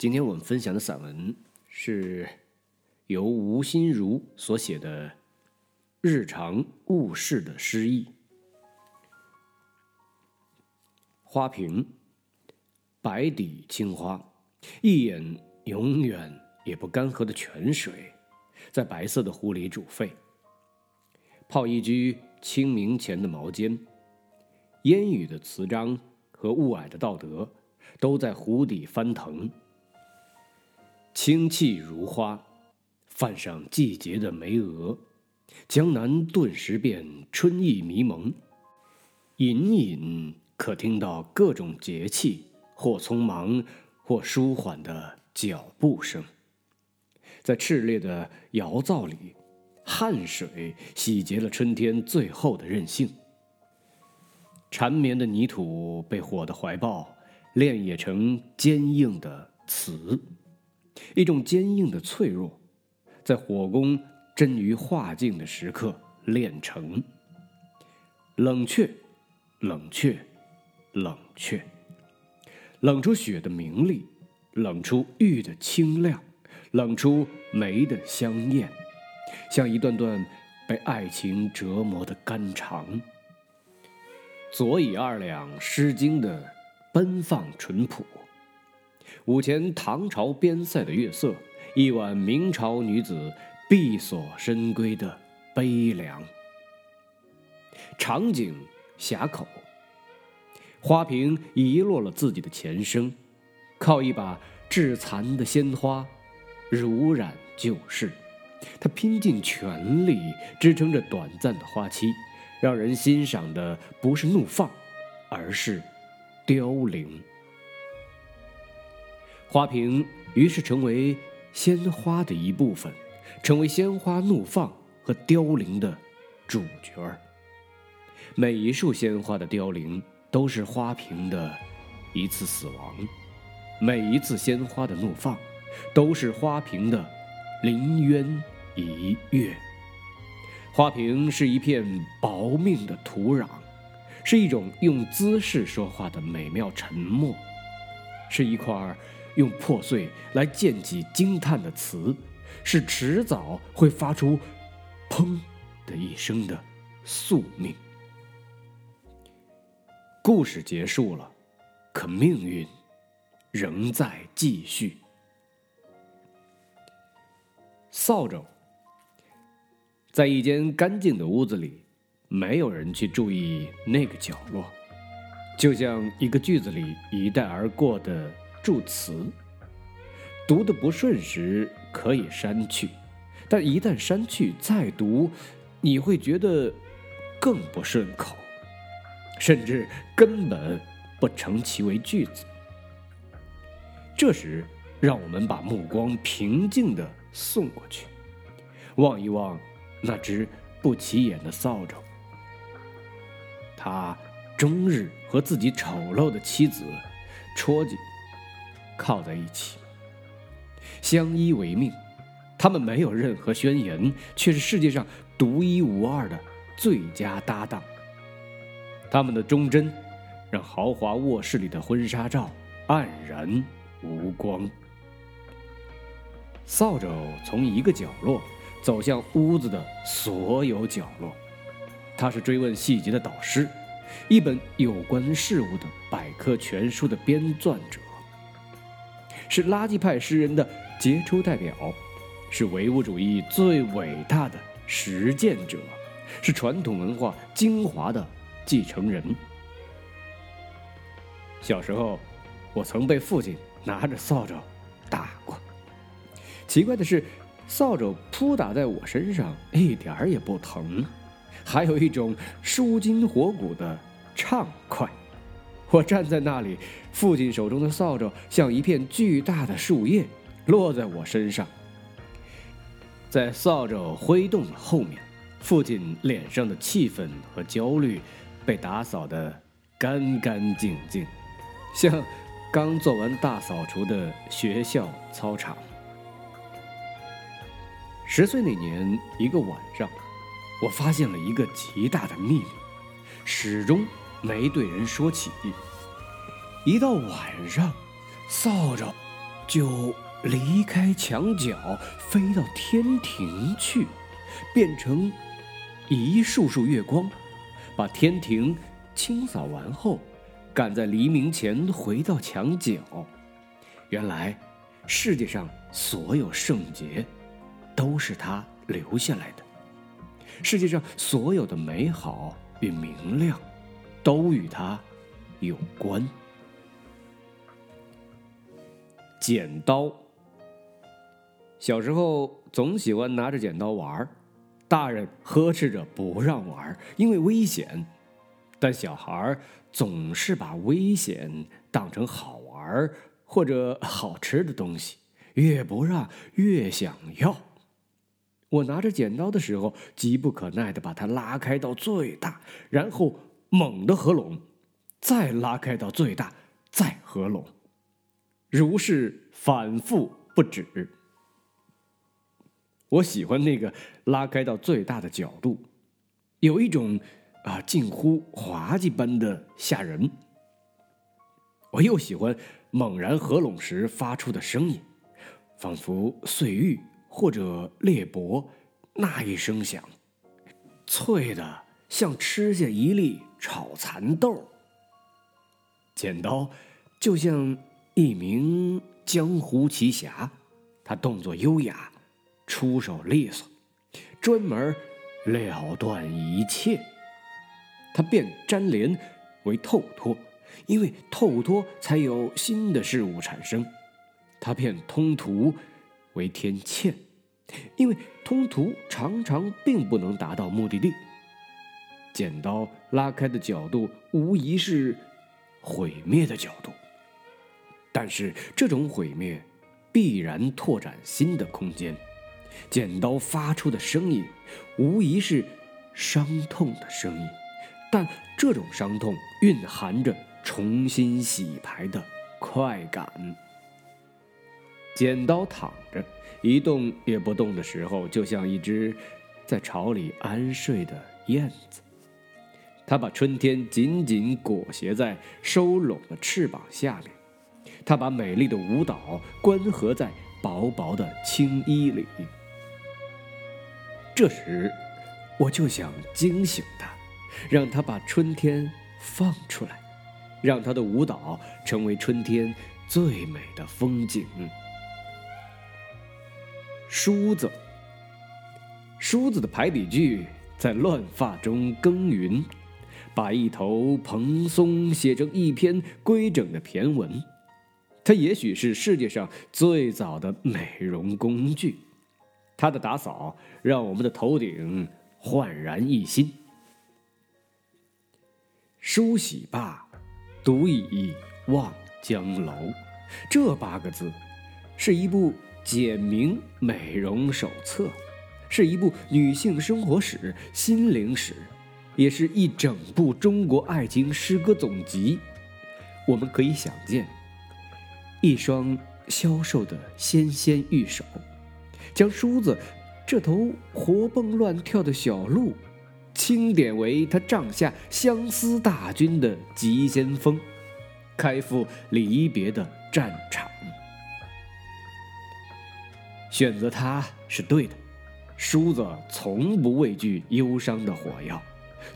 今天我们分享的散文是由吴心如所写的《日常物事的诗意》。花瓶，白底青花，一眼永远也不干涸的泉水，在白色的壶里煮沸。泡一居清明前的茅尖，烟雨的词章和雾霭的道德，都在壶底翻腾。清气如花，泛上季节的眉额，江南顿时变春意迷蒙，隐隐。可听到各种节气，或匆忙，或舒缓的脚步声。在炽烈的窑灶里，汗水洗劫了春天最后的任性。缠绵的泥土被火的怀抱炼冶成坚硬的瓷，一种坚硬的脆弱，在火攻臻于化境的时刻炼成。冷却，冷却。冷却，冷出雪的明丽，冷出玉的清亮，冷出梅的香艳，像一段段被爱情折磨的肝肠。左以二两《诗经》的奔放淳朴，午前唐朝边塞的月色，一晚明朝女子闭锁深闺的悲凉。场景峡口。花瓶遗落了自己的前生，靠一把致残的鲜花，如染旧事。他拼尽全力支撑着短暂的花期，让人欣赏的不是怒放，而是凋零。花瓶于是成为鲜花的一部分，成为鲜花怒放和凋零的主角儿。每一束鲜花的凋零。都是花瓶的一次死亡，每一次鲜花的怒放，都是花瓶的临渊一跃。花瓶是一片薄命的土壤，是一种用姿势说话的美妙沉默，是一块儿用破碎来溅起惊叹的词，是迟早会发出“砰”的一声的宿命。故事结束了，可命运仍在继续。扫帚，在一间干净的屋子里，没有人去注意那个角落，就像一个句子里一带而过的助词，读的不顺时可以删去，但一旦删去再读，你会觉得更不顺口。甚至根本不成其为句子。这时，让我们把目光平静的送过去，望一望那只不起眼的扫帚。他终日和自己丑陋的妻子戳进靠在一起，相依为命。他们没有任何宣言，却是世界上独一无二的最佳搭档。他们的忠贞，让豪华卧室里的婚纱照黯然无光。扫帚从一个角落走向屋子的所有角落，他是追问细节的导师，一本有关事物的百科全书的编撰者，是垃圾派诗人的杰出代表，是唯物主义最伟大的实践者，是传统文化精华的。继承人。小时候，我曾被父亲拿着扫帚打过。奇怪的是，扫帚扑打在我身上一点儿也不疼，还有一种舒筋活骨的畅快。我站在那里，父亲手中的扫帚像一片巨大的树叶落在我身上，在扫帚挥动的后面，父亲脸上的气愤和焦虑。被打扫得干干净净，像刚做完大扫除的学校操场。十岁那年一个晚上，我发现了一个极大的秘密，始终没对人说起。一到晚上，扫帚就离开墙角，飞到天庭去，变成一束束月光，把天庭清扫完后，赶在黎明前回到墙角。原来，世界上所有圣洁，都是他留下来的；世界上所有的美好与明亮，都与他有关。剪刀。小时候总喜欢拿着剪刀玩大人呵斥着不让玩，因为危险。但小孩总是把危险当成好玩或者好吃的东西，越不让越想要。我拿着剪刀的时候，急不可耐的把它拉开到最大，然后猛地合拢，再拉开到最大，再合拢。如是反复不止。我喜欢那个拉开到最大的角度，有一种啊近乎滑稽般的吓人。我又喜欢猛然合拢时发出的声音，仿佛碎玉或者裂帛，那一声响，脆的像吃下一粒炒蚕豆。剪刀就像。一名江湖奇侠，他动作优雅，出手利索，专门了断一切。他变粘连为透脱，因为透脱才有新的事物产生；他变通途为天堑，因为通途常常并不能达到目的地。剪刀拉开的角度，无疑是毁灭的角度。但是这种毁灭，必然拓展新的空间。剪刀发出的声音，无疑是伤痛的声音，但这种伤痛蕴含着重新洗牌的快感。剪刀躺着一动也不动的时候，就像一只在巢里安睡的燕子，它把春天紧紧裹挟在收拢的翅膀下面。他把美丽的舞蹈关合在薄薄的青衣里。这时，我就想惊醒他，让他把春天放出来，让他的舞蹈成为春天最美的风景。梳子，梳子的排比句在乱发中耕耘，把一头蓬松写成一篇规整的骈文。它也许是世界上最早的美容工具，它的打扫让我们的头顶焕然一新。梳洗罢，独倚望江楼。这八个字，是一部简明美容手册，是一部女性生活史、心灵史，也是一整部中国爱情诗歌总集。我们可以想见。一双消瘦的纤纤玉手，将梳子这头活蹦乱跳的小鹿，钦点为他帐下相思大军的急先锋，开赴离别的战场。选择他是对的，梳子从不畏惧忧伤的火药，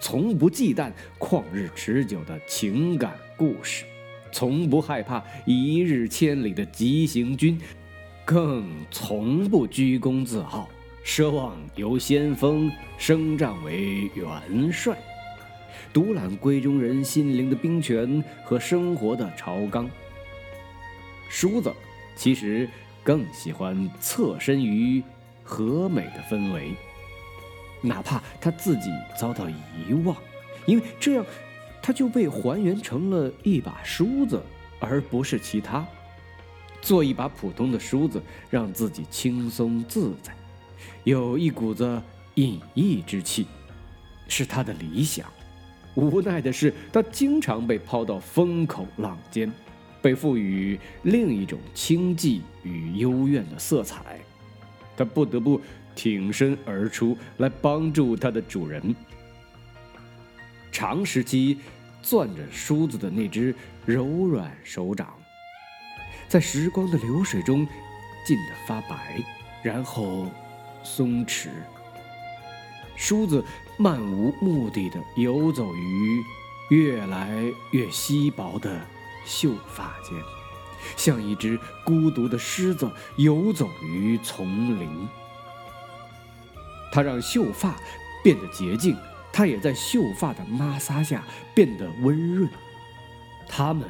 从不忌惮旷日持久的情感故事。从不害怕一日千里的急行军，更从不居功自傲，奢望由先锋升帐为元帅，独揽闺中人心灵的兵权和生活的朝纲。梳子其实更喜欢侧身于和美的氛围，哪怕他自己遭到遗忘，因为这样。他就被还原成了一把梳子，而不是其他。做一把普通的梳子，让自己轻松自在，有一股子隐逸之气，是他的理想。无奈的是，他经常被抛到风口浪尖，被赋予另一种清寂与幽怨的色彩。他不得不挺身而出，来帮助它的主人。长时期攥着梳子的那只柔软手掌，在时光的流水中浸得发白，然后松弛。梳子漫无目的地游走于越来越稀薄的秀发间，像一只孤独的狮子游走于丛林。它让秀发变得洁净，它也在秀发的摩挲下变得温润。它们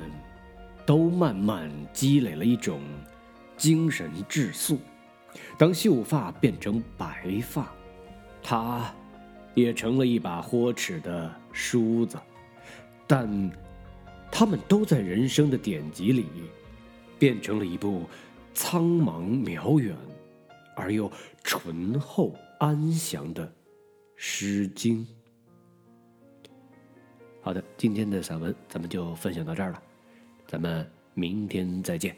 都慢慢积累了一种精神质素。当秀发变成白发，它也成了一把豁齿的梳子。但，它们都在人生的典籍里，变成了一部苍茫渺远而又醇厚安详的《诗经》。好的，今天的散文咱们就分享到这儿了，咱们明天再见。